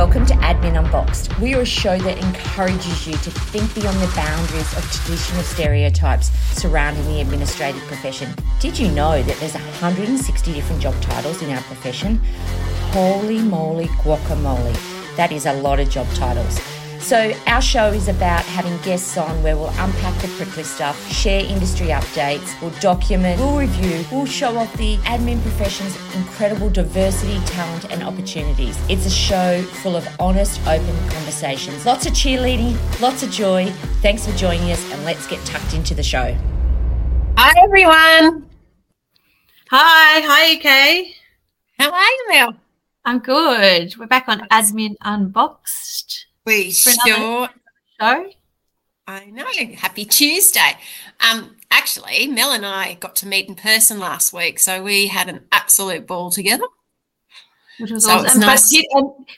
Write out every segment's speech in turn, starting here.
Welcome to Admin Unboxed. We are a show that encourages you to think beyond the boundaries of traditional stereotypes surrounding the administrative profession. Did you know that there's 160 different job titles in our profession? Holy moly guacamole. That is a lot of job titles. So, our show is about having guests on where we'll unpack the prickly stuff, share industry updates, we'll document, we'll review, we'll show off the admin profession's incredible diversity, talent, and opportunities. It's a show full of honest, open conversations. Lots of cheerleading, lots of joy. Thanks for joining us, and let's get tucked into the show. Hi, everyone. Hi, hi, Kay. How are you, Mel? I'm good. We're back on Admin Unboxed. We sure show. I know. Happy Tuesday. Um, actually, Mel and I got to meet in person last week, so we had an absolute ball together. Which was so awesome. Nice. Did,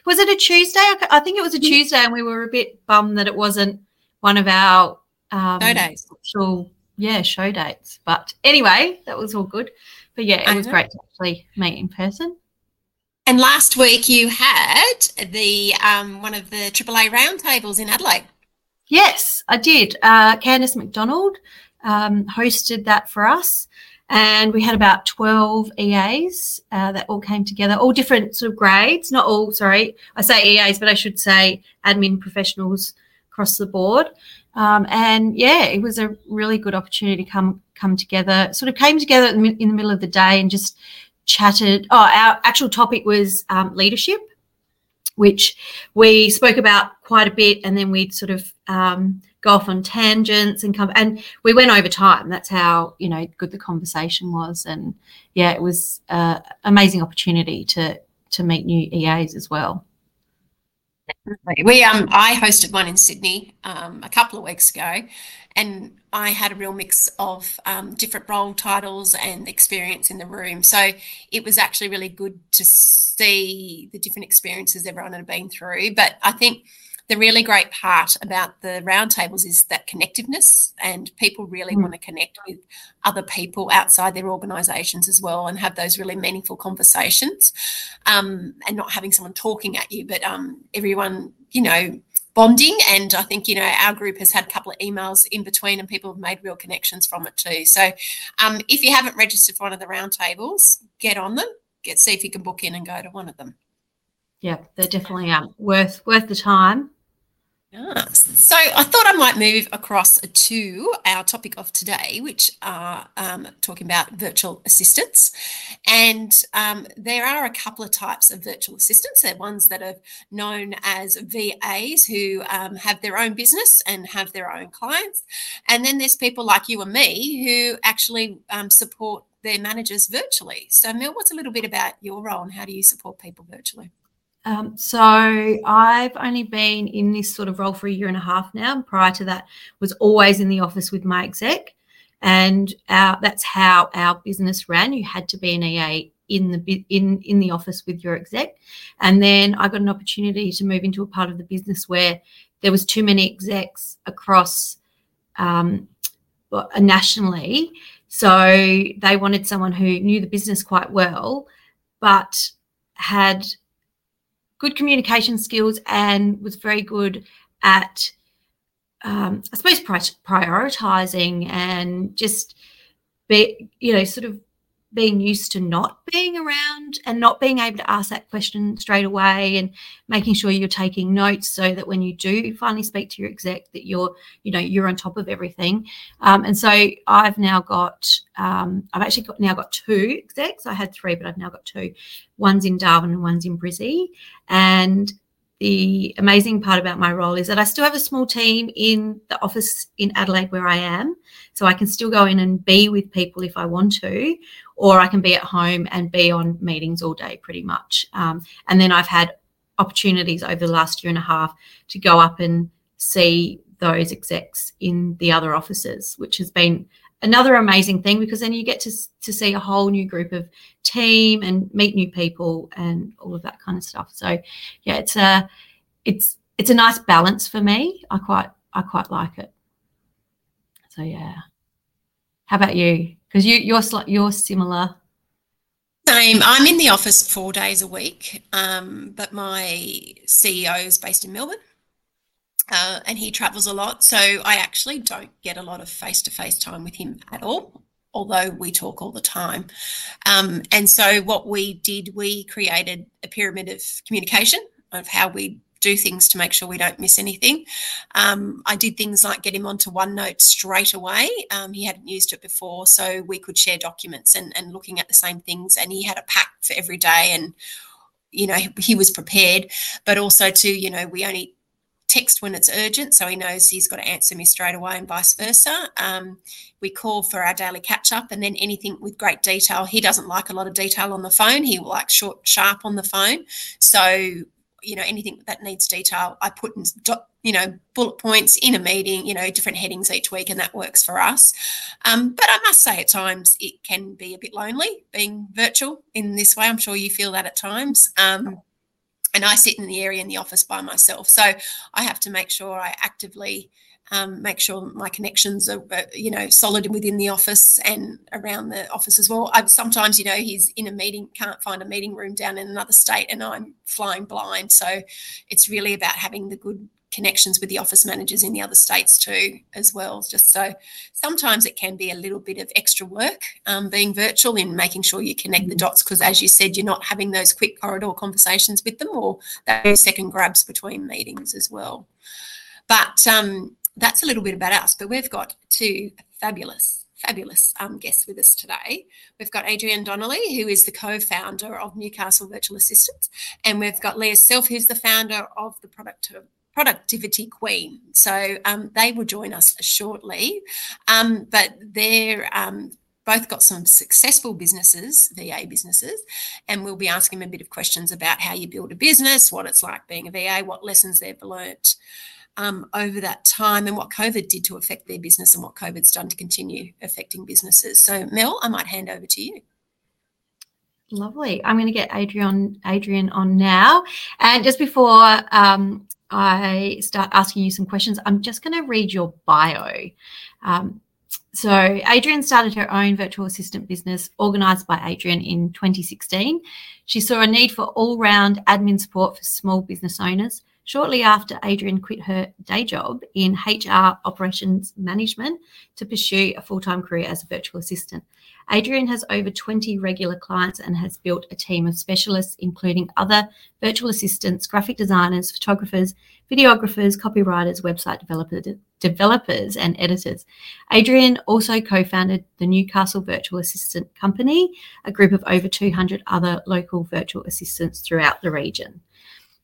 was it a Tuesday? I think it was a. Tuesday, and we were a bit bummed that it wasn't one of our um, show days. Actual, yeah, show dates. But anyway, that was all good. But yeah, it I was know. great to actually meet in person. And last week you had the um, one of the AAA roundtables in Adelaide. Yes, I did. Uh, Candice McDonald um, hosted that for us, and we had about twelve EAs uh, that all came together, all different sort of grades. Not all, sorry, I say EAs, but I should say admin professionals across the board. Um, and yeah, it was a really good opportunity to come come together. Sort of came together in the middle of the day and just chatted. Oh, our actual topic was um, leadership, which we spoke about quite a bit, and then we'd sort of um, go off on tangents and come. And we went over time. That's how you know good the conversation was, and yeah, it was an amazing opportunity to to meet new EAs as well. We um I hosted one in Sydney um, a couple of weeks ago, and I had a real mix of um, different role titles and experience in the room. So it was actually really good to see the different experiences everyone had been through. But I think the really great part about the roundtables is that connectiveness, and people really mm. want to connect with other people outside their organisations as well, and have those really meaningful conversations, um, and not having someone talking at you, but um, everyone, you know, bonding. And I think, you know, our group has had a couple of emails in between and people have made real connections from it too. So um, if you haven't registered for one of the roundtables, get on them, get see if you can book in and go to one of them. Yeah, they're definitely um, worth worth the time. Yes. So I thought I might move across to our topic of today, which are um, talking about virtual assistants. And um, there are a couple of types of virtual assistants. There are ones that are known as VAs who um, have their own business and have their own clients. And then there's people like you and me who actually um, support their managers virtually. So, Mel, what's a little bit about your role and how do you support people virtually? Um, so I've only been in this sort of role for a year and a half now. Prior to that, was always in the office with my exec, and our, that's how our business ran. You had to be an EA in the in in the office with your exec, and then I got an opportunity to move into a part of the business where there was too many execs across um, nationally. So they wanted someone who knew the business quite well, but had good communication skills and was very good at, um, I suppose, prioritizing and just be, you know, sort of being used to not being around and not being able to ask that question straight away and making sure you're taking notes so that when you do finally speak to your exec that you're you know you're on top of everything. Um, and so i've now got um, i've actually got now got two execs. I had three but i've now got two. One's in darwin and one's in brizzy. And the amazing part about my role is that I still have a small team in the office in Adelaide where I am. So I can still go in and be with people if I want to, or I can be at home and be on meetings all day pretty much. Um, and then I've had opportunities over the last year and a half to go up and see those execs in the other offices, which has been another amazing thing because then you get to, to see a whole new group of team and meet new people and all of that kind of stuff. So yeah it's a it's it's a nice balance for me. I quite i quite like it. So yeah. How about you because you you're you're similar same. I'm in the office four days a week, um, but my CEO is based in Melbourne. Uh, and he travels a lot. So I actually don't get a lot of face to face time with him at all, although we talk all the time. Um, and so what we did, we created a pyramid of communication of how we do things to make sure we don't miss anything. Um, I did things like get him onto OneNote straight away. Um, he hadn't used it before, so we could share documents and, and looking at the same things. And he had a pack for every day, and you know he was prepared. But also to you know we only text when it's urgent, so he knows he's got to answer me straight away, and vice versa. Um, we call for our daily catch up, and then anything with great detail. He doesn't like a lot of detail on the phone. He likes like short, sharp on the phone. So you know anything that needs detail i put in you know bullet points in a meeting you know different headings each week and that works for us. Um, but i must say at times it can be a bit lonely being virtual in this way. I'm sure you feel that at times. Um, and i sit in the area in the office by myself so i have to make sure i actively um, make sure my connections are, uh, you know, solid within the office and around the office as well. I, sometimes, you know, he's in a meeting, can't find a meeting room down in another state, and I'm flying blind. So it's really about having the good connections with the office managers in the other states too, as well. Just so sometimes it can be a little bit of extra work um, being virtual in making sure you connect the mm. dots because, as you said, you're not having those quick corridor conversations with them or those second grabs between meetings as well. But um, that's a little bit about us, but we've got two fabulous, fabulous um, guests with us today. We've got Adrienne Donnelly, who is the co-founder of Newcastle Virtual Assistants, and we've got Leah Self, who's the founder of the product Productivity Queen. So um, they will join us shortly, um, but they're um, both got some successful businesses, VA businesses, and we'll be asking them a bit of questions about how you build a business, what it's like being a VA, what lessons they've learnt um, over that time and what COVID did to affect their business and what COVID's done to continue affecting businesses. So, Mel, I might hand over to you. Lovely. I'm going to get Adrienne Adrienne on now, and just before um, I start asking you some questions, I'm just going to read your bio. Um, so, Adrienne started her own virtual assistant business organized by Adrienne in 2016. She saw a need for all round admin support for small business owners shortly after Adrienne quit her day job in HR operations management to pursue a full time career as a virtual assistant. Adrienne has over 20 regular clients and has built a team of specialists, including other virtual assistants, graphic designers, photographers, videographers, copywriters, website developers, developers, and editors. Adrienne also co founded the Newcastle Virtual Assistant Company, a group of over 200 other local virtual assistants throughout the region.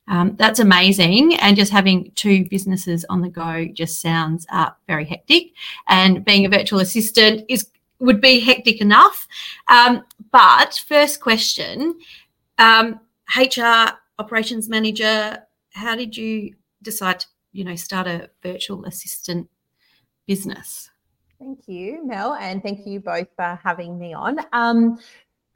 Um, that's amazing. And just having two businesses on the go just sounds uh, very hectic. And being a virtual assistant is would be hectic enough. Um, but first question, um, HR operations manager, how did you decide to you know start a virtual assistant business? Thank you, Mel, and thank you both for having me on. Um,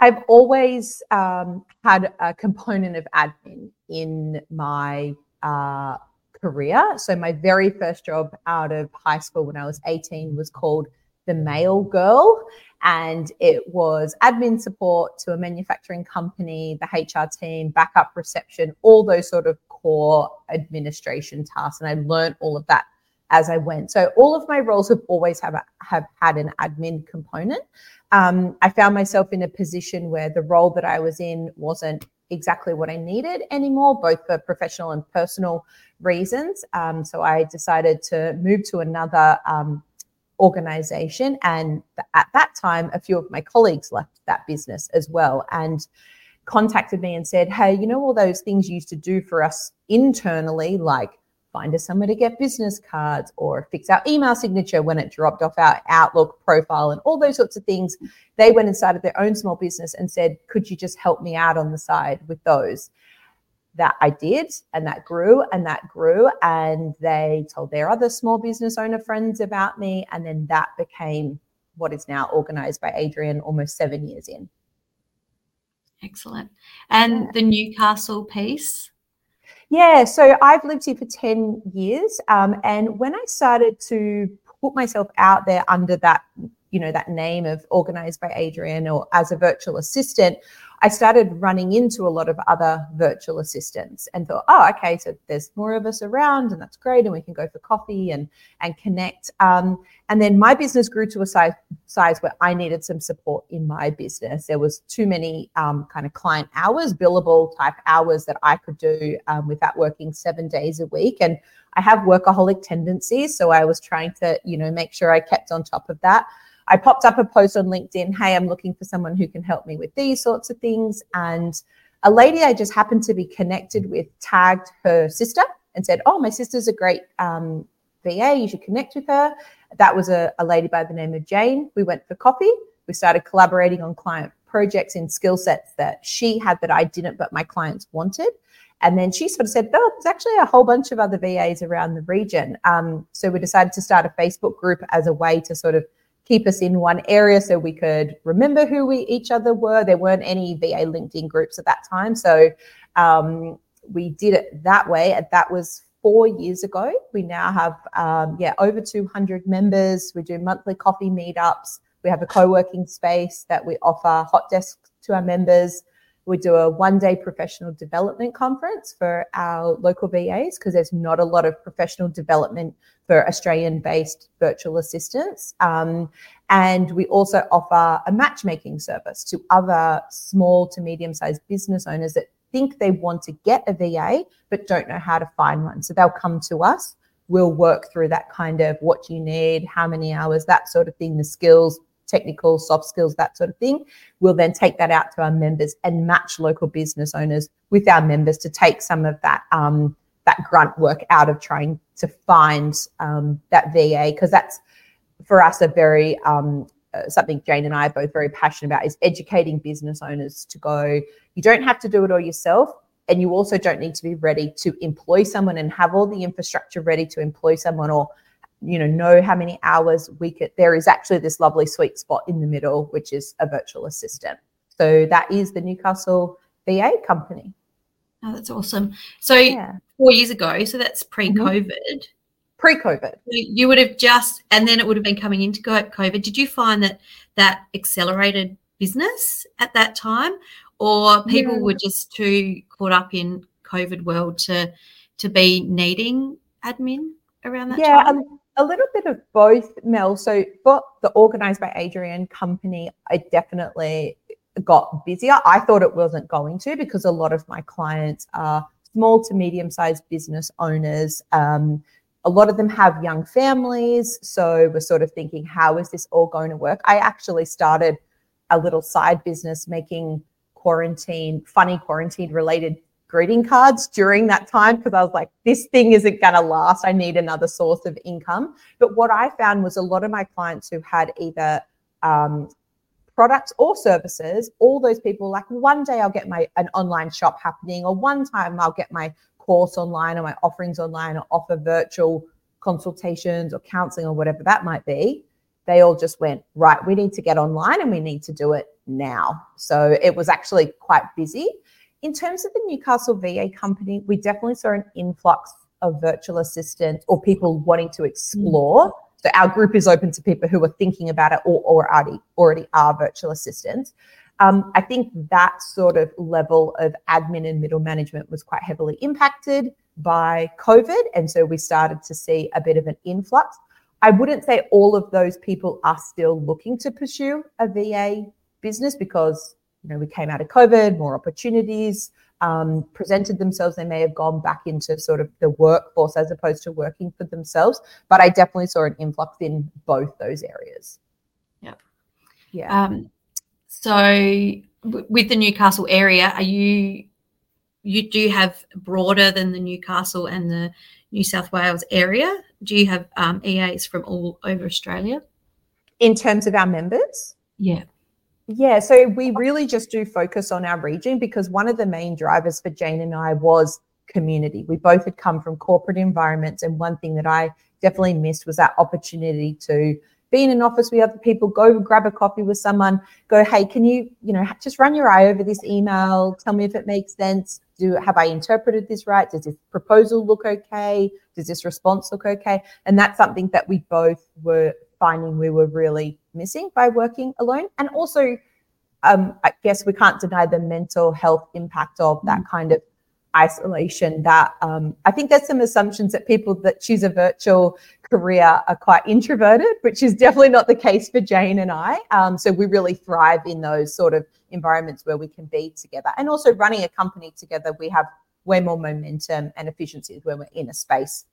I've always um, had a component of admin in my uh, career. So my very first job out of high school when I was 18 was called the Mail Girl. And it was admin support to a manufacturing company, the HR team, backup reception, all those sort of core administration tasks. And I learned all of that as I went. So all of my roles have always have, have had an admin component um, I found myself in a position where the role that I was in wasn't exactly what I needed anymore, both for professional and personal reasons. Um, so I decided to move to another um, organization. And at that time, a few of my colleagues left that business as well and contacted me and said, Hey, you know, all those things you used to do for us internally, like find us somewhere to get business cards or fix our email signature when it dropped off our Outlook profile and all those sorts of things. They went and started their own small business and said, Could you just help me out on the side with those? That I did, and that grew and that grew. And they told their other small business owner friends about me. And then that became what is now organized by Adrienne almost seven years in. Excellent. And the Newcastle piece, yeah, so I've lived here for 10 years. Um, and when I started to put myself out there under that, you know, that name of organized by Adrienne or as a virtual assistant, I started running into a lot of other virtual assistants and thought, oh, okay, so there's more of us around, and that's great, and we can go for coffee and and connect. Um, and then my business grew to a size size where I needed some support in my business. There was too many um, kind of client hours, billable type hours that I could do um, without working seven days a week, and I have workaholic tendencies, so I was trying to, you know, make sure I kept on top of that. I popped up a post on LinkedIn, hey, I'm looking for someone who can help me with these sorts of things. And a lady I just happened to be connected with tagged her sister and said, oh, my sister's a great um, VA, you should connect with her. That was a, a lady by the name of Jane. We went for coffee. We started collaborating on client projects and skill sets that she had that I didn't, but my clients wanted. And then she sort of said, oh, there's actually a whole bunch of other VAs around the region. Um, so we decided to start a Facebook group as a way to sort of keep us in one area so we could remember who we each other were. There weren't any VA LinkedIn groups at that time. So um, we did it that way. And that was four years ago. We now have, um, yeah, over 200 members. We do monthly coffee meetups. We have a co working space that we offer hot desks to our members. We do a one day professional development conference for our local VAs because there's not a lot of professional development for Australian based virtual assistants. Um, and we also offer a matchmaking service to other small to medium sized business owners that think they want to get a VA but don't know how to find one. So they'll come to us. We'll work through that kind of what you need, how many hours, that sort of thing, the skills, technical, soft skills, that sort of thing. We'll then take that out to our members and match local business owners with our members to take some of that um, that grunt work out of trying to find um, that VA because that's for us a very um, uh, something Jane and I are both very passionate about is educating business owners to go. You don't have to do it all yourself. And you also don't need to be ready to employ someone and have all the infrastructure ready to employ someone or you know know how many hours we could there is actually this lovely sweet spot in the middle which is a virtual assistant so that is the newcastle va company oh that's awesome so yeah. four years ago so that's pre-covid mm-hmm. pre-covid you would have just and then it would have been coming into covid did you find that that accelerated business at that time or people yeah. were just too caught up in covid world to to be needing admin around that yeah, time? Um, a little bit of both, Mel. So for the Organized by Adrienne company, I definitely got busier. I thought it wasn't going to because a lot of my clients are small to medium sized business owners. Um, a lot of them have young families. So we're sort of thinking, how is this all going to work? I actually started a little side business making quarantine, funny quarantine related greeting cards during that time because I was like, this thing isn't going to last. I need another source of income. But what I found was a lot of my clients who had either um, products or services, all those people like one day I'll get my an online shop happening, or one time I'll get my course online or my offerings online or offer virtual consultations or counseling or whatever that might be. They all just went, right, we need to get online and we need to do it now. So it was actually quite busy in terms of the Newcastle VA company, we definitely saw an influx of virtual assistants or people wanting to explore. Mm. So our group is open to people who are thinking about it or, or already already are virtual assistants. Um, I think that sort of level of admin and middle management was quite heavily impacted by COVID, and so we started to see a bit of an influx. I wouldn't say all of those people are still looking to pursue a VA business because you know, we came out of COVID, more opportunities um, presented themselves. They may have gone back into sort of the workforce as opposed to working for themselves. But I definitely saw an influx in both those areas. Yep. Yeah. Um, so w- with the Newcastle area, are you you do have broader than the Newcastle and the New South Wales area? Do you have um, EAs from all over Australia? In terms of our members? Yeah. Yeah, so we really just do focus on our region because one of the main drivers for Jane and I was community. We both had come from corporate environments, and one thing that I definitely missed was that opportunity to be in an office with other people, go grab a coffee with someone, go, hey, can you, you know, just run your eye over this email, tell me if it makes sense. Do have I interpreted this right? Does this proposal look okay? Does this response look okay? And that's something that we both were finding we were really missing by working alone. And also, um, I guess we can't deny the mental health impact of that mm. kind of isolation that um, I think there's some assumptions that people that choose a virtual career are quite introverted, which is definitely not the case for Jane and I. Um, so we really thrive in those sort of environments where we can be together. And also running a company together, we have way more momentum and efficiencies when we're in a space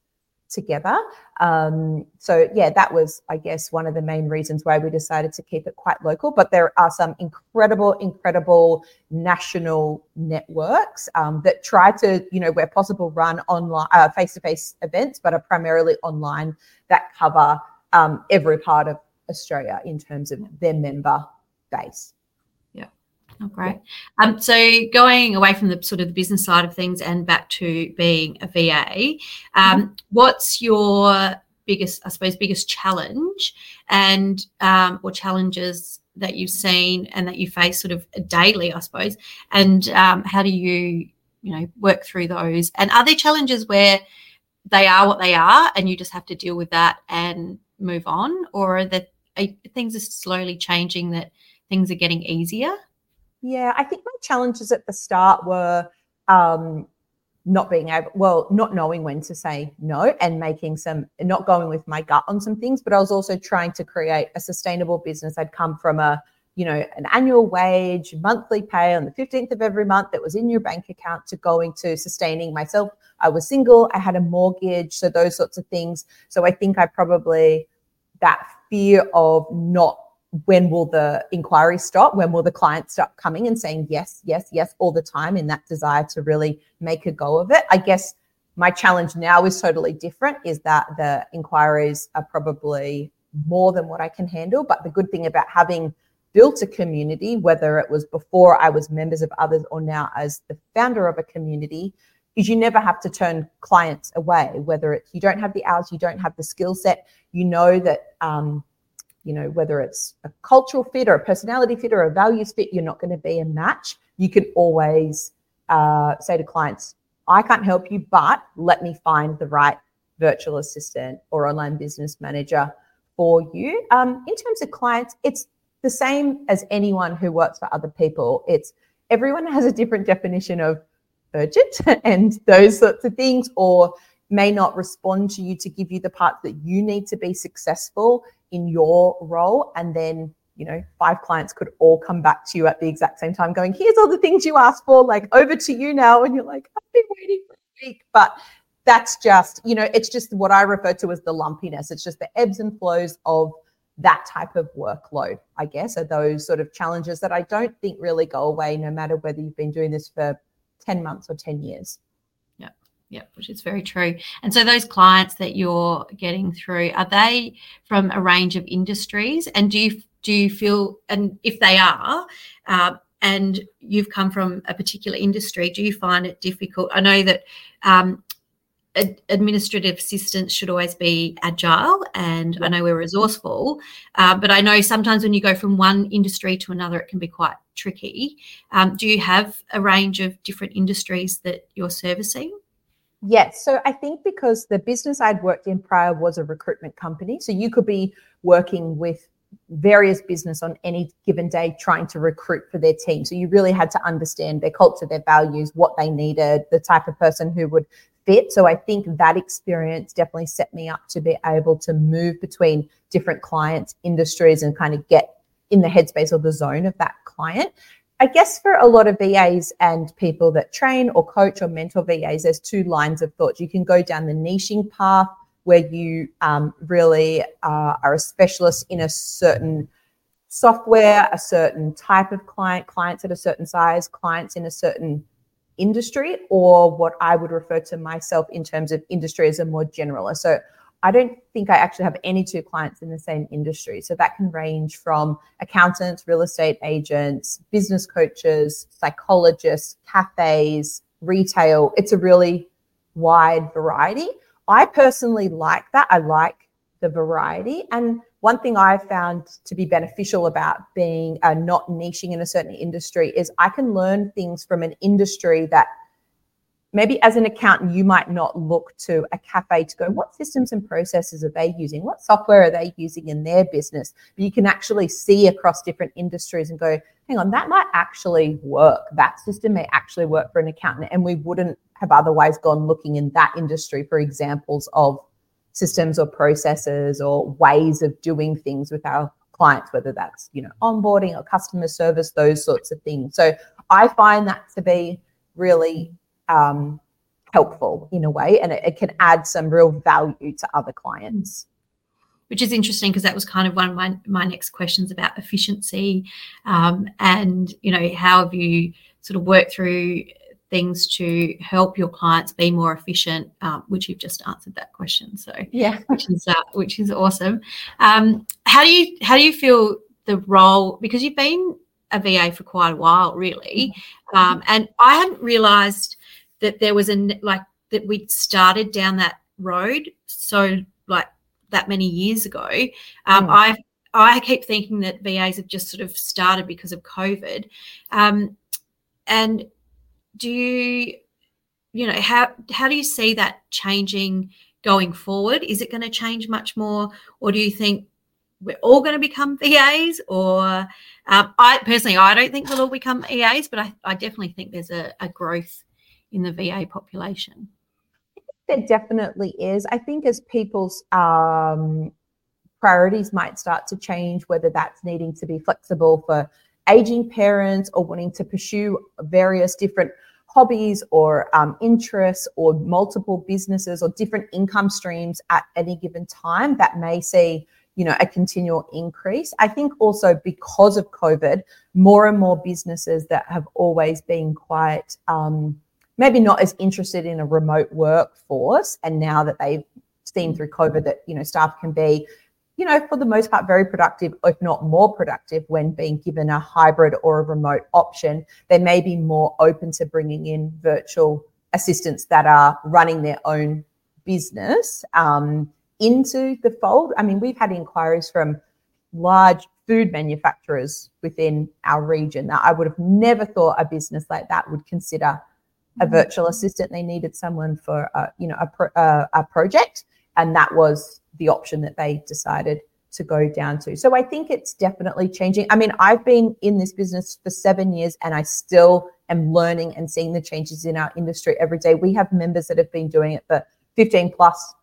together. Um, so yeah, that was, I guess, one of the main reasons why we decided to keep it quite local. But there are some incredible, incredible national networks um, that try to, you know, where possible, run online uh, face-to-face events, but are primarily online that cover um, every part of Australia in terms of their member base. Oh, great. Um, so going away from the sort of the business side of things and back to being a VA, um, mm-hmm. what's your biggest, I suppose, biggest challenge and um, or challenges that you've seen and that you face sort of daily, I suppose, and um, how do you, you know, work through those? And are there challenges where they are what they are and you just have to deal with that and move on, or are there are things are slowly changing that things are getting easier? Yeah, I think my challenges at the start were um, not being able, well, not knowing when to say no and making some, not going with my gut on some things, but I was also trying to create a sustainable business. I'd come from a, you know, an annual wage, monthly pay on the 15th of every month that was in your bank account to going to sustaining myself. I was single, I had a mortgage, so those sorts of things. So I think I probably, that fear of not when will the inquiry stop? When will the client stop coming and saying yes, yes, yes all the time in that desire to really make a go of it? I guess my challenge now is totally different is that the inquiries are probably more than what I can handle. But the good thing about having built a community, whether it was before I was members of others or now as the founder of a community, is you never have to turn clients away, whether it's you don't have the hours, you don't have the skill set, you know that um, you know, whether it's a cultural fit or a personality fit or a values fit, you're not going to be a match. You can always uh, say to clients, I can't help you, but let me find the right virtual assistant or online business manager for you. Um, in terms of clients, it's the same as anyone who works for other people. It's everyone has a different definition of urgent and those sorts of things, or may not respond to you to give you the parts that you need to be successful in your role. And then you know five clients could all come back to you at the exact same time going here's all the things you asked for like over to you now. And you're like i've been waiting for a week. But that's just you know it's just what i refer to as the lumpiness. It's just the ebbs and flows of that type of workload i guess are those sort of challenges that i don't think really go away no matter whether you've been doing this for 10 months or 10 years yeah, which is very true. And so those clients that you're getting through, are they from a range of industries? And do you do you feel, and if they are, uh, and you've come from a particular industry, do you find it difficult? I know that um, ad- administrative assistants should always be agile, and I know we're resourceful, uh, but I know sometimes when you go from one industry to another, it can be quite tricky. Um, do you have a range of different industries that you're servicing? Yes. So I think because the business I'd worked in prior was a recruitment company. So you could be working with various business on any given day trying to recruit for their team. So you really had to understand their culture, their values, what they needed, the type of person who would fit. So I think that experience definitely set me up to be able to move between different clients, industries, and kind of get in the headspace or the zone of that client. I guess for a lot of VAs and people that train or coach or mentor VAs, there's two lines of thought. You can go down the niching path where you um, really uh, are a specialist in a certain software, a certain type of client, clients at a certain size, clients in a certain industry, or what I would refer to myself in terms of industry as a more generalist. So I don't think I actually have any two clients in the same industry. So that can range from accountants, real estate agents, business coaches, psychologists, cafes, retail. It's a really wide variety. I personally like that. I like the variety. And one thing I found to be beneficial about being uh, not niching in a certain industry is I can learn things from an industry that maybe as an accountant, you might not look to a cafe to go, what systems and processes are they using? What software are they using in their business? But you can actually see across different industries and go, hang on, that might actually work. That system may actually work for an accountant. And we wouldn't have otherwise gone looking in that industry for examples of systems or processes or ways of doing things with our clients, whether that's, you know, onboarding or customer service, those sorts of things. So I find that to be really um, helpful in a way, and it, it, can add some real value to other clients. Which is interesting because that was kind of one of my, my next questions about efficiency, um, and you know how have you sort of worked through things to help your clients be more efficient, um, which you've just answered that question. So yeah, which is uh, which is awesome. Um, how do you how do you feel the role because you've been a VA for quite a while, really, mm-hmm. um, and I hadn't realised that there was a like that we'd started down that road so like that many years ago. Um, mm. I I keep thinking that VAs have just sort of started because of COVID. Um, and do you, you know, how how do you see that changing going forward? Is it going to change much more, or do you think we're all going to become VAs? Or um, I personally, I don't think we'll all become EAs, but I, I definitely think there's a, a growth in the VA population? There definitely is. I think as people's um, priorities might start to change, whether that's needing to be flexible for aging parents or wanting to pursue various different hobbies or um, interests or multiple businesses or different income streams at any given time that may see you know a continual increase i think also because of covid more and more businesses that have always been quite um, maybe not as interested in a remote workforce. And now that they've seen through COVID that, you know, staff can be, you know, for the most part, very productive, if not more productive, when being given a hybrid or a remote option, they may be more open to bringing in virtual assistants that are running their own business um, into the fold. I mean, we've had inquiries from large food manufacturers within our region that I would have never thought a business like that would consider a mm-hmm. virtual assistant. They needed someone for a, you know a, pro, a, a project, and that was the option that they decided to go down to. So I think it's definitely changing. I mean, I've been in this business for seven years, and I still am learning and seeing the changes in our industry every day. We have members that have been doing it for 15 plus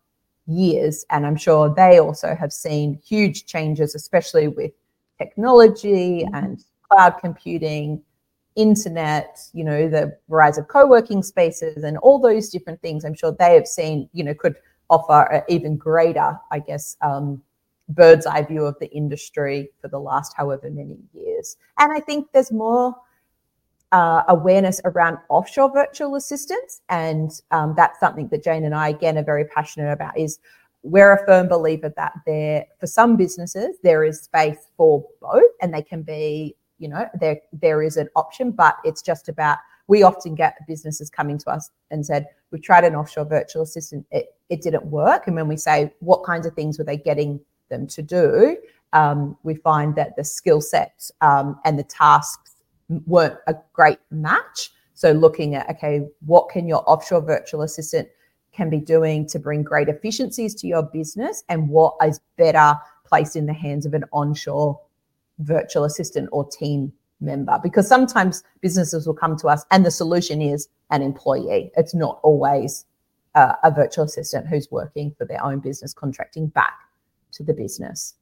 years, and I'm sure they also have seen huge changes, especially with technology mm-hmm. and cloud computing internet, you know, the rise of co-working spaces and all those different things, I'm sure they have seen, you know, could offer an even greater, I guess, um, bird's eye view of the industry for the last however many years. And I think there's more uh, awareness around offshore virtual assistants, and um, that's something that Jane and I again are very passionate about. Is we're a firm believer that there, for some businesses, there is space for both, and they can be you know there there is an option but it's just about we often get businesses coming to us and said we tried an offshore virtual assistant it, it didn't work. And when we say what kinds of things were they getting them to do? Um, we find that the skill sets um, and the tasks weren't a great match. So looking at okay what can your offshore virtual assistant can be doing to bring great efficiencies to your business and what is better placed in the hands of an onshore virtual assistant or team member because sometimes businesses will come to us and the solution is an employee. It's not always uh, a virtual assistant who's working for their own business, contracting back to the business.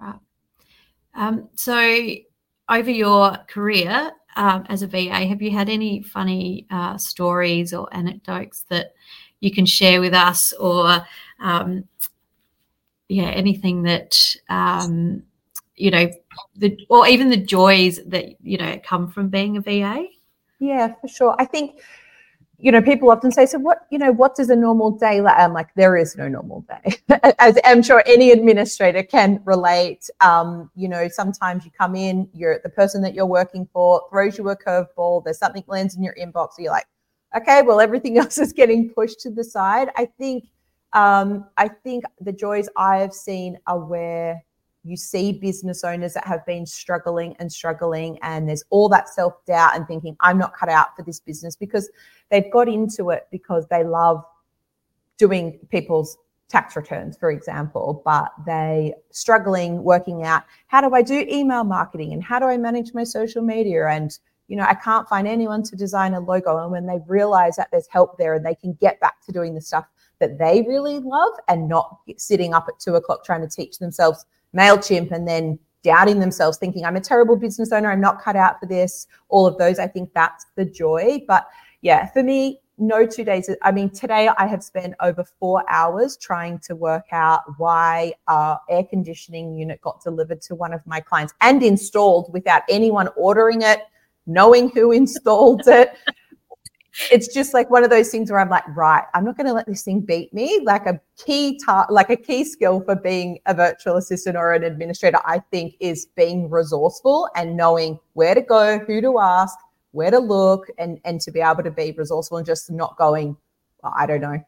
Right. Um, so, over your career um, as a VA, have you had any funny uh, stories or anecdotes that you can share with us, or um, yeah, anything that um, you know the or even the joys that you know come from being a va yeah for sure. I think you know people often say so what you know what does a normal day like i'm like there is no normal day. As i'm sure any administrator can relate um, you know sometimes you come in you're the person that you're working for throws you a curveball there's something lands in your inbox so you're like okay well everything else is getting pushed to the side. I think um, i think the joys i've seen are where you see business owners that have been struggling and struggling, and there's all that self doubt and thinking, I'm not cut out for this business because they've got into it because they love doing people's tax returns, for example, but they struggling working out how do I do email marketing? And how do I manage my social media? And you know I can't find anyone to design a logo. And when they realize that there's help there and they can get back to doing the stuff that they really love and not sitting up at two o'clock trying to teach themselves MailChimp and then doubting themselves, thinking, I'm a terrible business owner, I'm not cut out for this. All of those, I think that's the joy. But yeah, for me, no two days. I mean, today I have spent over four hours trying to work out why our air conditioning unit got delivered to one of my clients and installed without anyone ordering it, knowing who installed it it's just like one of those things where I'm like, right, I'm not going to let this thing beat me. Like a key ta- like a key skill for being a virtual assistant or an administrator, I think, is being resourceful and knowing where to go, who to ask, where to look, and and to be able to be resourceful and just not going, well, I don't know.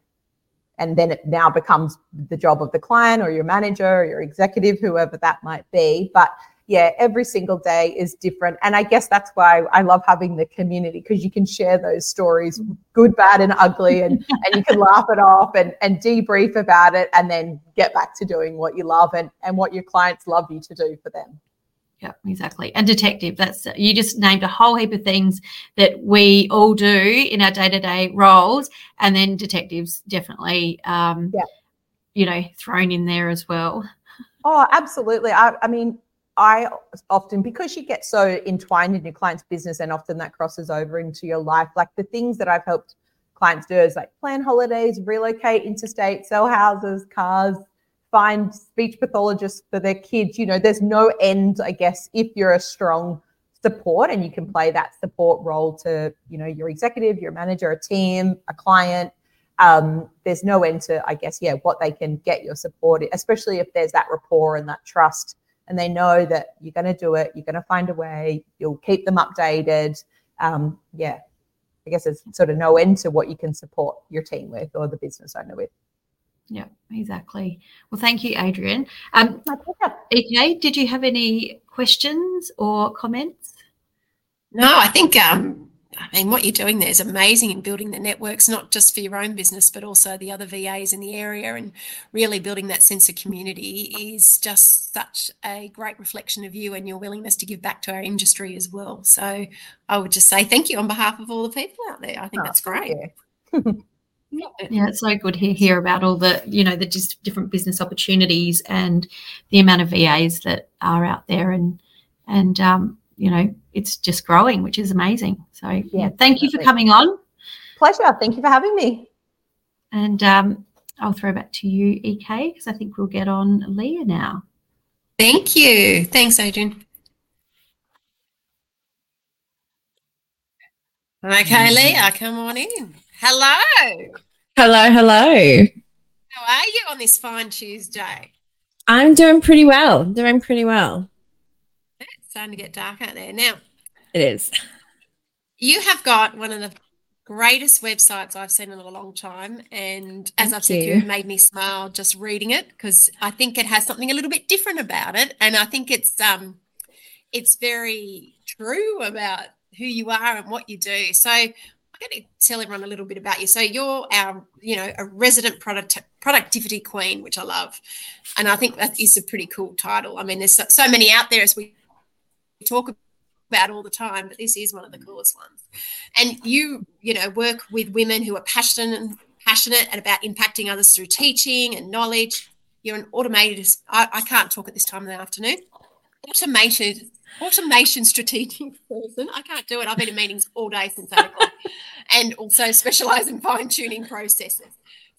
And then it now becomes the job of the client or your manager or your executive, whoever that might be. But yeah, every single day is different. And I guess that's why I love having the community because you can share those stories, good, bad, and ugly, and, and you can laugh it off and, and debrief about it and then get back to doing what you love and, and what your clients love you to do for them. Yeah, exactly. And detective, that's you just named a whole heap of things that we all do in our day to day roles. And then detectives definitely, um, yeah. you know, thrown in there as well. Oh, absolutely. I, I mean, I often, because you get so entwined in your client's business and often that crosses over into your life, like the things that I've helped clients do is like plan holidays, relocate interstate, sell houses, cars, find speech pathologists for their kids. You know, there's no end, I guess, if you're a strong support and you can play that support role to, you know, your executive, your manager, a team, a client. Um, there's no end to, I guess, yeah, what they can get your support, especially if there's that rapport and that trust and they know that you're going to do it, you're going to find a way, you'll keep them updated. Um, yeah, I guess there's sort of no end to what you can support your team with or the business owner with. Yeah, exactly. Well, thank you, Adrienne. Um, My pleasure. EK, did you have any questions or comments? No, I think um, I mean, what you're doing there is amazing in building the networks, not just for your own business, but also the other VAs in the area, and really building that sense of community is just such a great reflection of you and your willingness to give back to our industry as well. So I would just say thank you on behalf of all the people out there. I think oh, that's great. yeah, it's so good to hear about all the, you know, the just different business opportunities and the amount of VAs that are out there and and um, you know, it's just growing, which is amazing. So yeah, yeah thank you for coming on. Pleasure. Thank you for having me. And um, I'll throw back to you, EK, because I think we'll get on Leah now. Thank you. Thanks, Adrienne. Okay, Leah, come on in. Hello. Hello, hello. How are you on this fine Tuesday? I'm doing pretty well. Doing pretty well starting to get dark out there. Now, it is. You have got one of the greatest websites I've seen in a long time. And as Thank I've said, you. you made me smile just reading it because I think it has something a little bit different about it. And I think it's um it's very true about who you are and what you do. So I'm going to tell everyone a little bit about you. So you're our, you know, a resident product productivity queen, which I love, and I think that is a pretty cool title. I mean, there's so, so many out there as we talk about all the time, but this is one of the coolest ones. And you, you know, work with women who are passionate and passionate and about impacting others through teaching and knowledge. You're an automated. I, I can't talk at this time of the afternoon. Automated, automation strategic person. I can't do it. I've been in meetings all day since eight o'clock, and also specialize in fine tuning processes.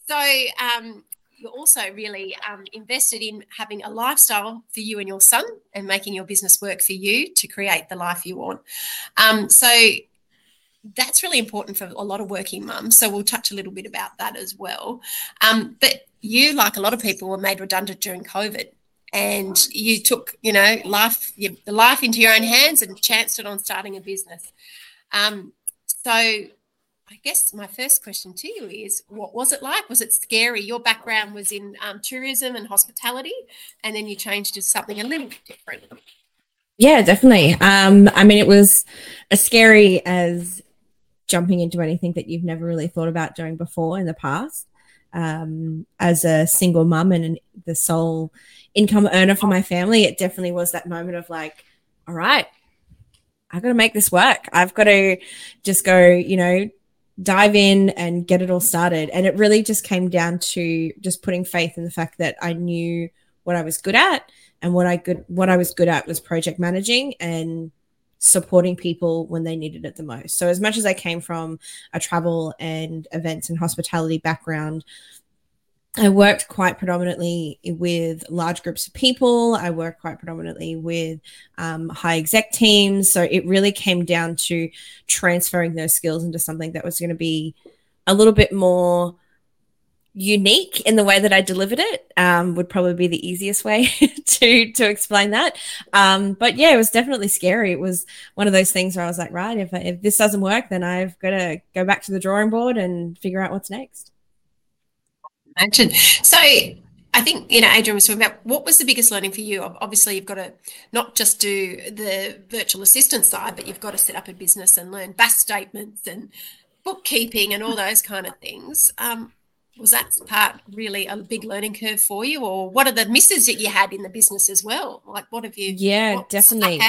So, um, you're also really um, invested in having a lifestyle for you and your son and making your business work for you to create the life you want. Um, so that's really important for a lot of working mums. So we'll touch a little bit about that as well. Um, but you, like a lot of people, were made redundant during COVID. And you took, you know, life, your, life into your own hands and chanced it on starting a business. Um, so I guess my first question to you is what was it like? Was it scary? Your background was in um, tourism and hospitality, and then you changed to something a little bit different. Yeah, definitely. Um, I mean, it was as scary as jumping into anything that you've never really thought about doing before in the past. Um, as a single mum and an, the sole income earner for my family, it definitely was that moment of like, all right, I've got to make this work. I've got to just go, you know, dive in and get it all started. And it really just came down to just putting faith in the fact that I knew what I was good at and what I good what I was good at was project managing and supporting people when they needed it the most. So as much as I came from a travel and events and hospitality background, I worked quite predominantly with large groups of people. I worked quite predominantly with um, high exec teams. So it really came down to transferring those skills into something that was going to be a little bit more unique in the way that I delivered it. Um, would probably be the easiest way to to explain that. Um, but yeah, it was definitely scary. It was one of those things where I was like, right, if if this doesn't work, then I've got to go back to the drawing board and figure out what's next imagine. So I think, you know, Adrienne was talking about what was the biggest learning for you? Obviously, you've got to not just do the virtual assistant side, but you've got to set up a business and learn BAS statements and bookkeeping and all those kind of things. Um, was that part really a big learning curve for you, or what are the misses that you had in the business as well? Like, what have you? Yeah, definitely.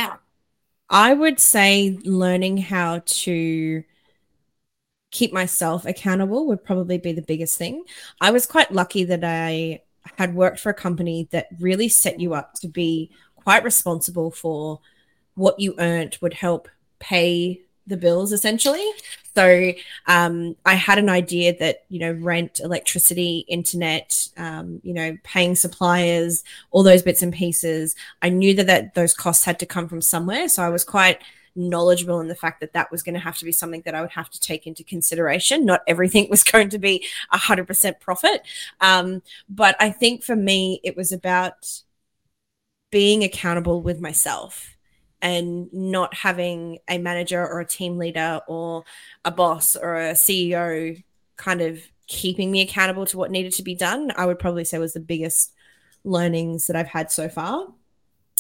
I would say learning how to keep myself accountable would probably be the biggest thing. I was quite lucky that I had worked for a company that really set you up to be quite responsible for what you earned would help pay the bills essentially. So um, I had an idea that you know rent, electricity, internet, um, you know, paying suppliers, all those bits and pieces. I knew that that those costs had to come from somewhere, so I was quite knowledgeable in the fact that that was going to have to be something that I would have to take into consideration. Not everything was going to be 100% profit. Um, but I think for me, it was about being accountable with myself and not having a manager or a team leader or a boss or a CEO kind of keeping me accountable to what needed to be done, I would probably say was the biggest learnings that I've had so far.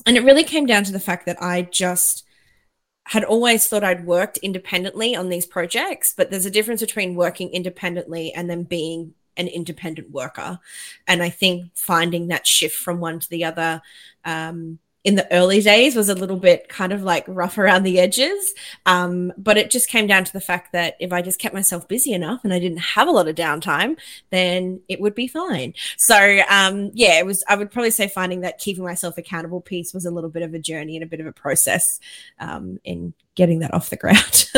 And it really came down to the fact that I just had always thought I'd worked independently on these projects, but there's a difference between working independently and then being an independent worker. And I think finding that shift from one to the other um, in the early days was a little bit kind of like rough around the edges. Um, but it just came down to the fact that if I just kept myself busy enough and I didn't have a lot of downtime, then it would be fine. So um, yeah, it was. I would probably say finding that keeping myself accountable piece was a little bit of a journey and a bit of a process um, in getting that off the ground.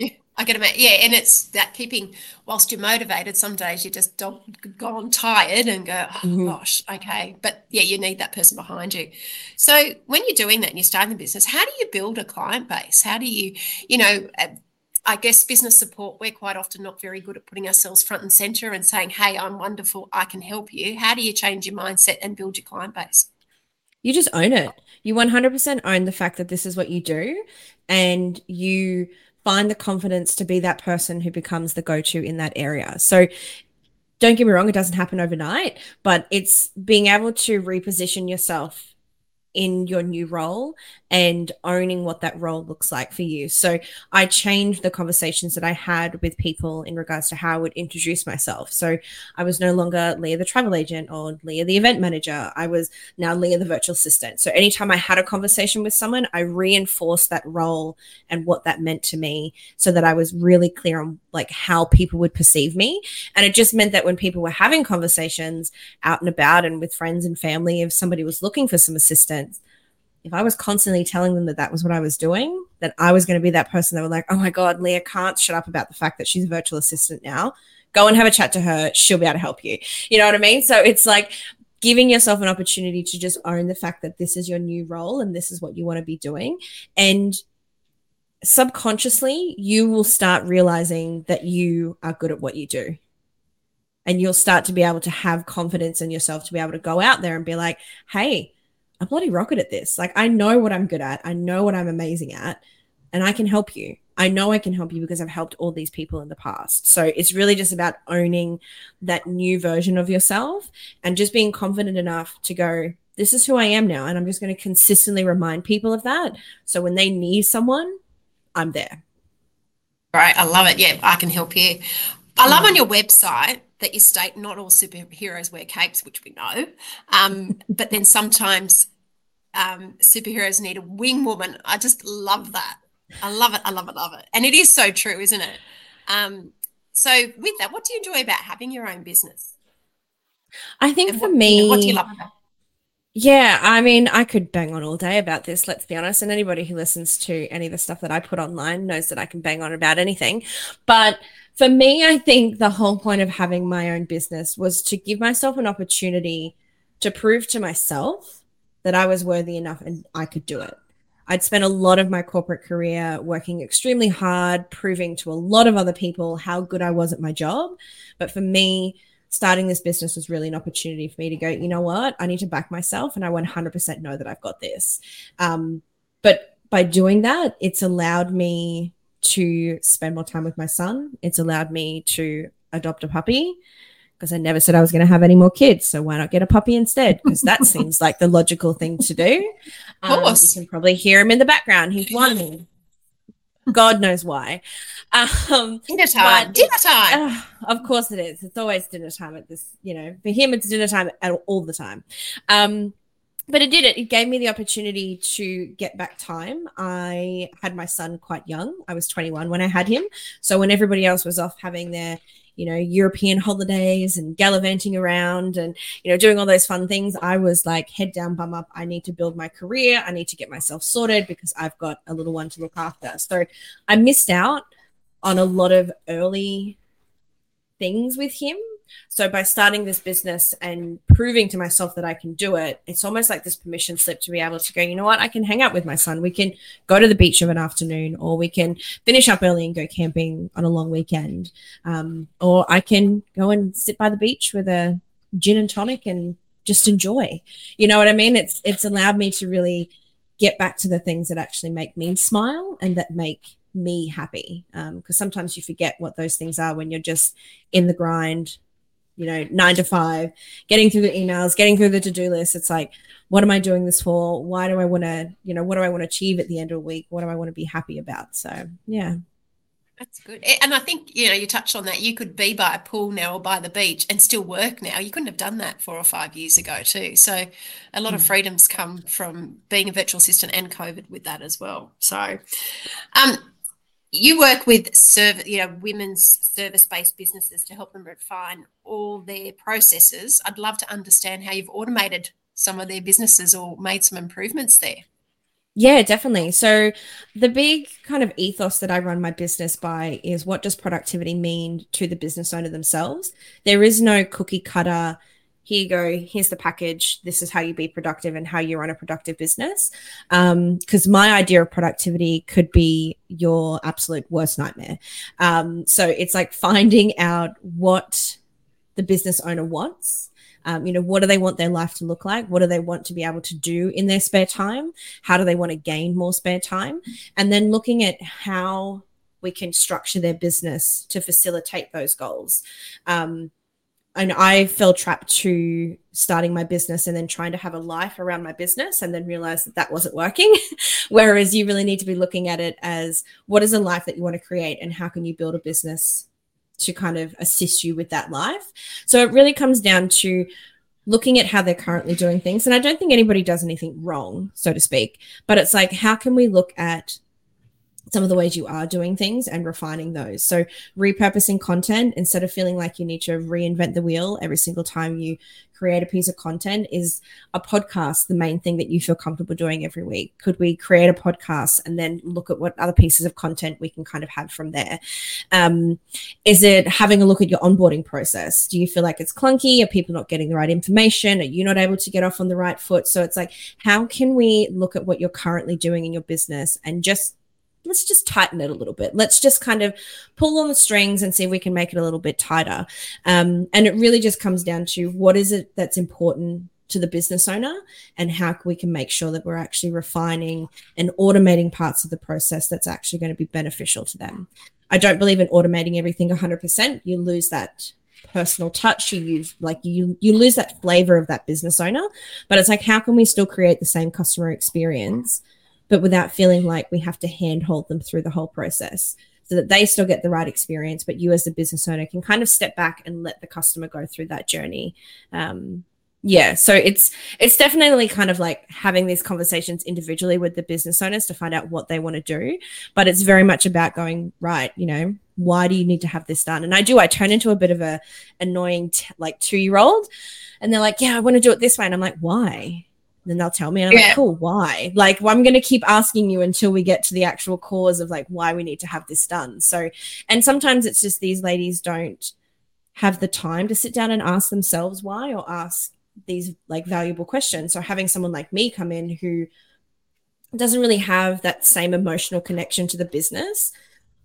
I can imagine. Yeah, and it's that keeping whilst you're motivated. Some days you just don't go on tired and go, oh, mm-hmm. gosh, okay. But yeah, you need that person behind you. So when you're doing that and you're starting the business, how do you build a client base? How do you, you know, uh, I guess business support, we're quite often not very good at putting ourselves front and center and saying, hey, I'm wonderful, I can help you. How do you change your mindset and build your client base? You just own it. You 100% own the fact that this is what you do and you find the confidence to be that person who becomes the go-to in that area. So don't get me wrong, it doesn't happen overnight, but it's being able to reposition yourself in your new role and owning what that role looks like for you. So I changed the conversations that I had with people in regards to how I would introduce myself. So I was no longer Leah the travel agent or Leah the event manager. I was now Leah the virtual assistant. So anytime I had a conversation with someone, I reinforced that role and what that meant to me so that I was really clear on like how people would perceive me. And it just meant that when people were having conversations out and about and with friends and family, if somebody was looking for some assistance, if I was constantly telling them that that was what I was doing, that I was going to be that person that were like, oh my God, Leah can't shut up about the fact that she's a virtual assistant now. Go and have a chat to her. She'll be able to help you. You know what I mean? So it's like giving yourself an opportunity to just own the fact that this is your new role and this is what you want to be doing. And subconsciously, you will start realizing that you are good at what you do. And you'll start to be able to have confidence in yourself to be able to go out there and be like, hey, I'm bloody rocket at this. Like I know what I'm good at. I know what I'm amazing at, and I can help you. I know I can help you because I've helped all these people in the past. So it's really just about owning that new version of yourself and just being confident enough to go, this is who I am now. And I'm just going to consistently remind people of that. So when they need someone, I'm there. Right. I love it. Yeah, I can help you. I love on your website that you state not all superheroes wear capes, which we know. Um, but then sometimes um, superheroes need a wing woman. I just love that. I love it. I love it. Love it. And it is so true, isn't it? Um, so, with that, what do you enjoy about having your own business? I think and for what, me, you know, what do you love about? Yeah, I mean, I could bang on all day about this, let's be honest. And anybody who listens to any of the stuff that I put online knows that I can bang on about anything. But for me, I think the whole point of having my own business was to give myself an opportunity to prove to myself that I was worthy enough and I could do it. I'd spent a lot of my corporate career working extremely hard, proving to a lot of other people how good I was at my job. But for me, starting this business was really an opportunity for me to go, you know what? I need to back myself and I 100% know that I've got this. Um, but by doing that, it's allowed me to spend more time with my son. It's allowed me to adopt a puppy because I never said I was going to have any more kids. So why not get a puppy instead? Because that seems like the logical thing to do. Um, of course. You can probably hear him in the background. He's whining. God knows why. Um, dinner time. Dinner time. Uh, of course it is. It's always dinner time at this. You know, for him, it's dinner time at, all the time. Um, but it did it. It gave me the opportunity to get back time. I had my son quite young. I was 21 when I had him. So when everybody else was off having their you know european holidays and gallivanting around and you know doing all those fun things i was like head down bum up i need to build my career. I need to get myself sorted because i've got a little one to look after. So i missed out on a lot of early things with him so by starting this business and proving to myself that I can do it, it's almost like this permission slip to be able to go, you know what, I can hang out with my son. We can go to the beach of an afternoon, or we can finish up early and go camping on a long weekend. Um, or I can go and sit by the beach with a gin and tonic and just enjoy. You know what I mean? It's it's allowed me to really get back to the things that actually make me smile and that make me happy because um, sometimes you forget what those things are when you're just in the grind you know, nine to five, getting through the emails, getting through the to do list. It's like, what am I doing this for? Why do I want to, you know, what do I want to achieve at the end of the week? What do I want to be happy about? So, yeah. That's good. And I think, you know, you touched on that. You could be by a pool now or by the beach and still work now. You couldn't have done that four or five years ago, too. So, a lot mm. of freedoms come from being a virtual assistant and COVID with that as well. So, um, you work with you know, women's service-based businesses to help them refine all their processes. I'd love to understand how you've automated some of their businesses or made some improvements there. Yeah, definitely. So, the big kind of ethos that I run my business by is what does productivity mean to the business owner themselves? There is no cookie cutter here you go here's the package this is how you be productive and how you run a productive business. Because um, my idea of productivity could be your absolute worst nightmare. Um, so it's like finding out what the business owner wants. Um, you know what do they want their life to look like? What do they want to be able to do in their spare time? How do they want to gain more spare time? And then looking at how we can structure their business to facilitate those goals. Um, and I fell trapped to starting my business and then trying to have a life around my business and then realized that that wasn't working. Whereas you really need to be looking at it as what is a life that you want to create and how can you build a business to kind of assist you with that life. So it really comes down to looking at how they're currently doing things. And I don't think anybody does anything wrong, so to speak, but it's like, how can we look at some of the ways you are doing things and refining those. So, repurposing content instead of feeling like you need to reinvent the wheel every single time you create a piece of content is a podcast the main thing that you feel comfortable doing every week? Could we create a podcast and then look at what other pieces of content we can kind of have from there? Um, is it having a look at your onboarding process? Do you feel like it's clunky? Are people not getting the right information? Are you not able to get off on the right foot? So, it's like, how can we look at what you're currently doing in your business and just let's just tighten it a little bit. Let's just kind of pull on the strings and see if we can make it a little bit tighter. Um, and it really just comes down to what is it that's important to the business owner and how we can make sure that we're actually refining and automating parts of the process that's actually going to be beneficial to them. I don't believe in automating everything 100%. You lose that personal touch you use like you you lose that flavor of that business owner but it's like how can we still create the same customer experience but without feeling like we have to handhold them through the whole process so that they still get the right experience but you as the business owner can kind of step back and let the customer go through that journey. Um, yeah so it's it's definitely kind of like having these conversations individually with the business owners to find out what they want to do but it's very much about going right you know why do you need to have this done? And i do i turn into a bit of a annoying t- like two year old and they're like yeah i want to do it this way. And i'm like why then they'll tell me and i'm yeah. like cool why like well, i'm going to keep asking you until we get to the actual cause of like why we need to have this done so and sometimes it's just these ladies don't have the time to sit down and ask themselves why or ask these like valuable questions. So having someone like me come in who doesn't really have that same emotional connection to the business,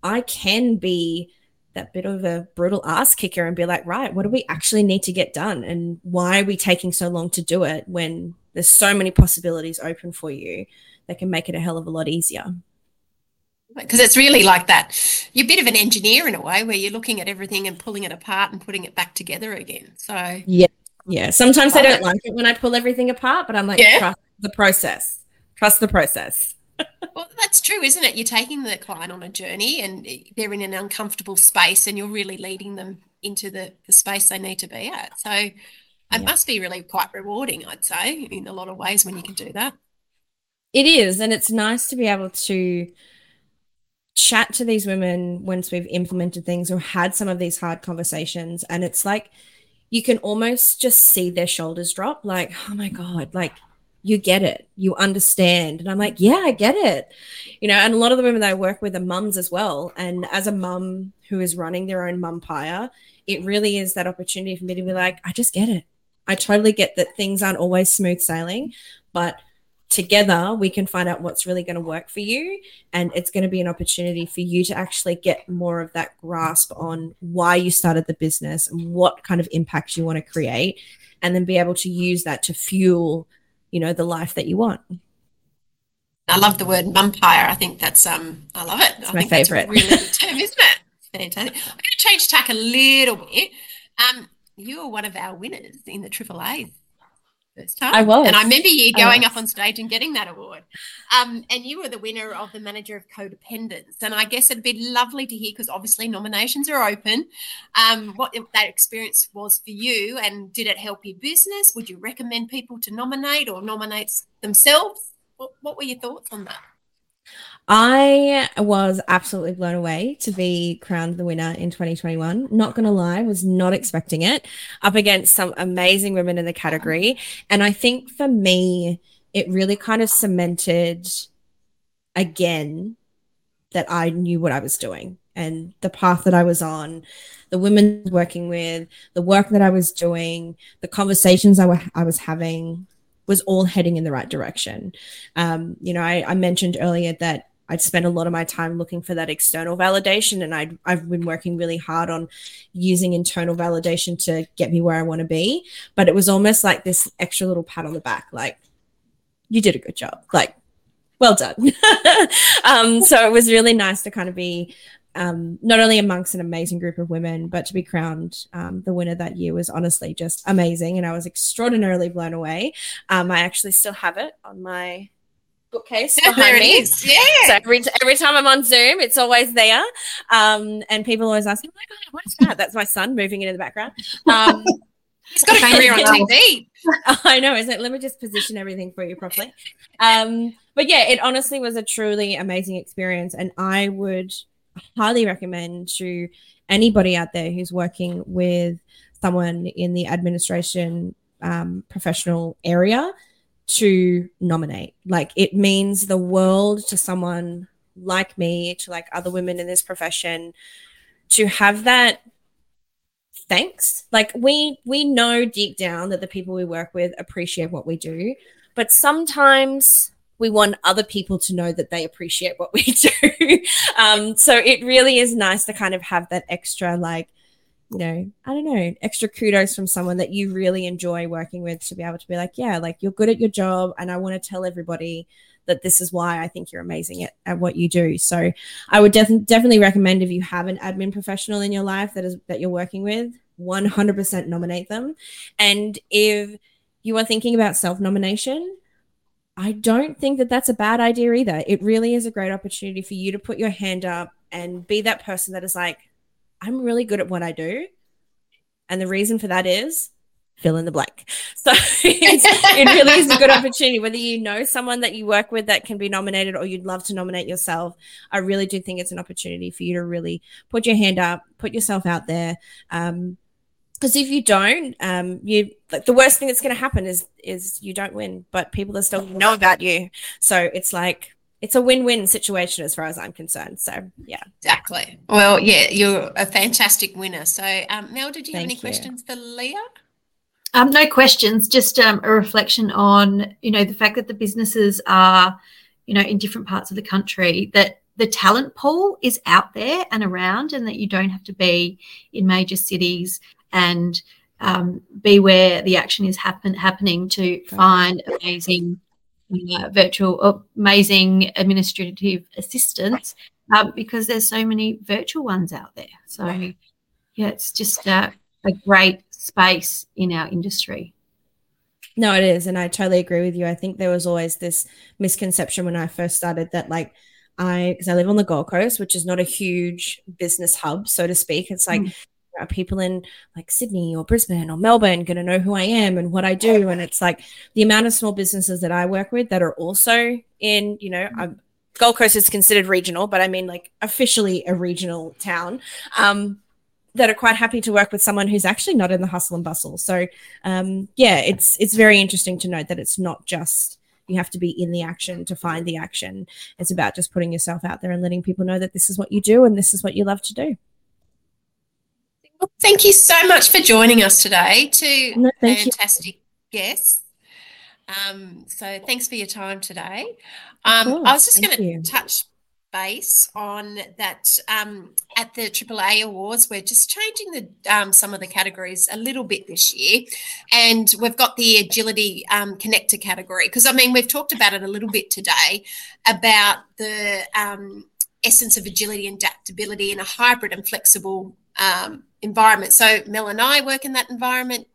I can be that bit of a brutal ass kicker and be like, right, what do we actually need to get done? And why are we taking so long to do it when there's so many possibilities open for you that can make it a hell of a lot easier? Because it's really like that. You're a bit of an engineer in a way where you're looking at everything and pulling it apart and putting it back together again. So, yeah, yeah. Sometimes I don't like it when I pull everything apart, but I'm like, yeah. trust the process. Trust the process. well, that's true, isn't it? You're taking the client on a journey and they're in an uncomfortable space and you're really leading them into the, the space they need to be at. So it yeah. must be really quite rewarding, I'd say, in a lot of ways when you can do that. It is. And it's nice to be able to chat to these women once we've implemented things or had some of these hard conversations. And it's like, you can almost just see their shoulders drop like oh my god like you get it you understand and i'm like yeah i get it you know and a lot of the women that i work with are mums as well and as a mum who is running their own mumpire it really is that opportunity for me to be like i just get it i totally get that things aren't always smooth sailing but together we can find out what's really going to work for you and it's going to be an opportunity for you to actually get more of that grasp on why you started the business and what kind of impact you want to create and then be able to use that to fuel you know the life that you want. I love the word mumpire. I think that's um i love it. It's I my favorite. really good term isn't it? Fantastic. I'm going to change tack a little bit. Um you were one of our winners in the triple a first time. I was. And I remember you going up on stage and getting that award. Um, and you were the winner of the manager of codependence. And I guess it'd be lovely to hear because obviously nominations are open. Um, what that experience was for you and did it help your business? Would you recommend people to nominate or nominate themselves? What, what were your thoughts on that? I was absolutely blown away to be crowned the winner in 2021. Not going to lie, was not expecting it up against some amazing women in the category. And I think for me, it really kind of cemented again that I knew what I was doing and the path that I was on, the women working with, the work that I was doing, the conversations I, w- I was having was all heading in the right direction. Um, you know, I, I mentioned earlier that I'd spent a lot of my time looking for that external validation, and i I've been working really hard on using internal validation to get me where I want to be. But it was almost like this extra little pat on the back, like, you did a good job. Like, well done. um, so it was really nice to kind of be um, not only amongst an amazing group of women, but to be crowned um, the winner that year was honestly just amazing. And I was extraordinarily blown away. Um, I actually still have it on my bookcase behind there it me. is. Yeah. So every, every time I'm on Zoom, it's always there. Um, and people always ask, oh my God, what is that? That's my son moving in the background. Um, He's got a career on TV. I know, isn't it? Let me just position everything for you properly. Um, but yeah, it honestly was a truly amazing experience. And I would highly recommend to anybody out there who's working with someone in the administration um, professional area to nominate. Like it means the world to someone like me, to like other women in this profession, to have that thanks. Like we we know deep down that the people we work with appreciate what we do, but sometimes we want other people to know that they appreciate what we do. um, so it really is nice to kind of have that extra like you know, I don't know, extra kudos from someone that you really enjoy working with to be able to be like, yeah, like you're good at your job. And I want to tell everybody that this is why I think you're amazing at, at what you do. So I would def- definitely recommend if you have an admin professional in your life that is that you're working with, 100% nominate them. And if you are thinking about self nomination, I don't think that that's a bad idea either. It really is a great opportunity for you to put your hand up and be that person that is like, I'm really good at what I do. And the reason for that is fill in the blank. So it really is a good opportunity. Whether you know someone that you work with that can be nominated or you'd love to nominate yourself, I really do think it's an opportunity for you to really put your hand up, put yourself out there. Um, because if you don't, um, you like the worst thing that's going to happen is is you don't win, but people are still know about you. So it's like it's a win-win situation as far as I'm concerned. So yeah, exactly. Well, yeah, you're a fantastic winner. So um, Mel, did you Thank have any you. questions for Leah? Um, no questions. Just um, a reflection on you know the fact that the businesses are you know in different parts of the country that the talent pool is out there and around, and that you don't have to be in major cities and um, be where the action is happen happening to find amazing uh, virtual, amazing administrative assistants um, because there's so many virtual ones out there. So, yeah, it's just uh, a great space in our industry. No, it is. And I totally agree with you. I think there was always this misconception when I first started that, like, I, because I live on the Gold Coast, which is not a huge business hub, so to speak. It's like, mm are people in like Sydney or Brisbane or Melbourne going to know who I am and what I do? And it's like the amount of small businesses that I work with that are also in, you know, I'm, Gold Coast is considered regional, but I mean like officially a regional town. Um, that are quite happy to work with someone who's actually not in the hustle and bustle. So, um, yeah, it's it's very interesting to note that it's not just you have to be in the action to find the action. It's about just putting yourself out there and letting people know that this is what you do and this is what you love to do. Well, thank you so much for joining us today. Two no, fantastic you. guests. Um, so thanks for your time today. Um, I was just going to touch base on that um, at the AAA Awards. We're just changing the um, some of the categories a little bit this year, and we've got the agility um, connector category because I mean we've talked about it a little bit today about the um, essence of agility and adaptability in a hybrid and flexible um, environment. So Mel and I work in that environment.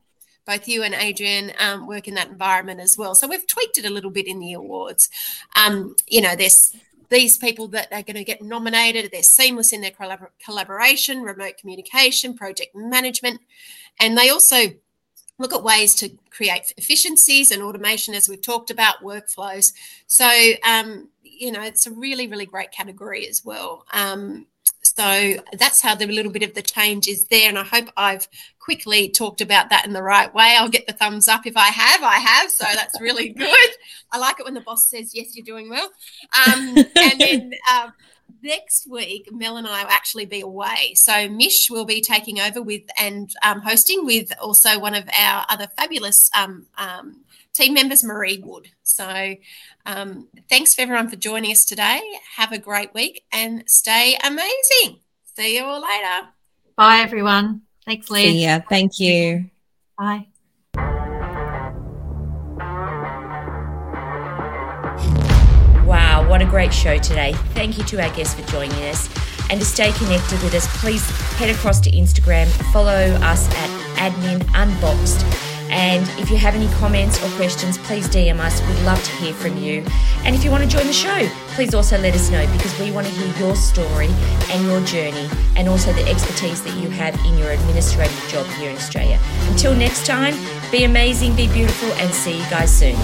Both you and Adrienne um, work in that environment as well. So we've tweaked it a little bit in the awards. Um, you know, there's these people that are going to get nominated. They're seamless in their collabor- collaboration, remote communication, project management, and they also look at ways to create efficiencies and automation, as we've talked about, workflows. So, um, you know, it's a really, really great category as well. Um, so that's how the little bit of the change is there. And I hope I've quickly talked about that in the right way. I'll get the thumbs up if I have. I have. So that's really good. I like it when the boss says, yes, you're doing well. Um, and then uh, next week, Mel and I will actually be away. So Mish will be taking over with and um, hosting with also one of our other fabulous um, um team members, Marie Wood. So um, thanks for everyone for joining us today. Have a great week and stay amazing. See you all later. Bye, everyone. Thanks, Leah. See ya. Thank you. Bye. What a great show today. Thank you to our guests for joining us. And to stay connected with us, please head across to Instagram, follow us at Admin Unboxed and if you have any comments or questions, please DM us. We'd love to hear from you. And if you want to join the show, please also let us know because we want to hear your story and your journey and also the expertise that you have in your administrative job here in Australia. Until next time, be amazing, be beautiful, and see you guys soon.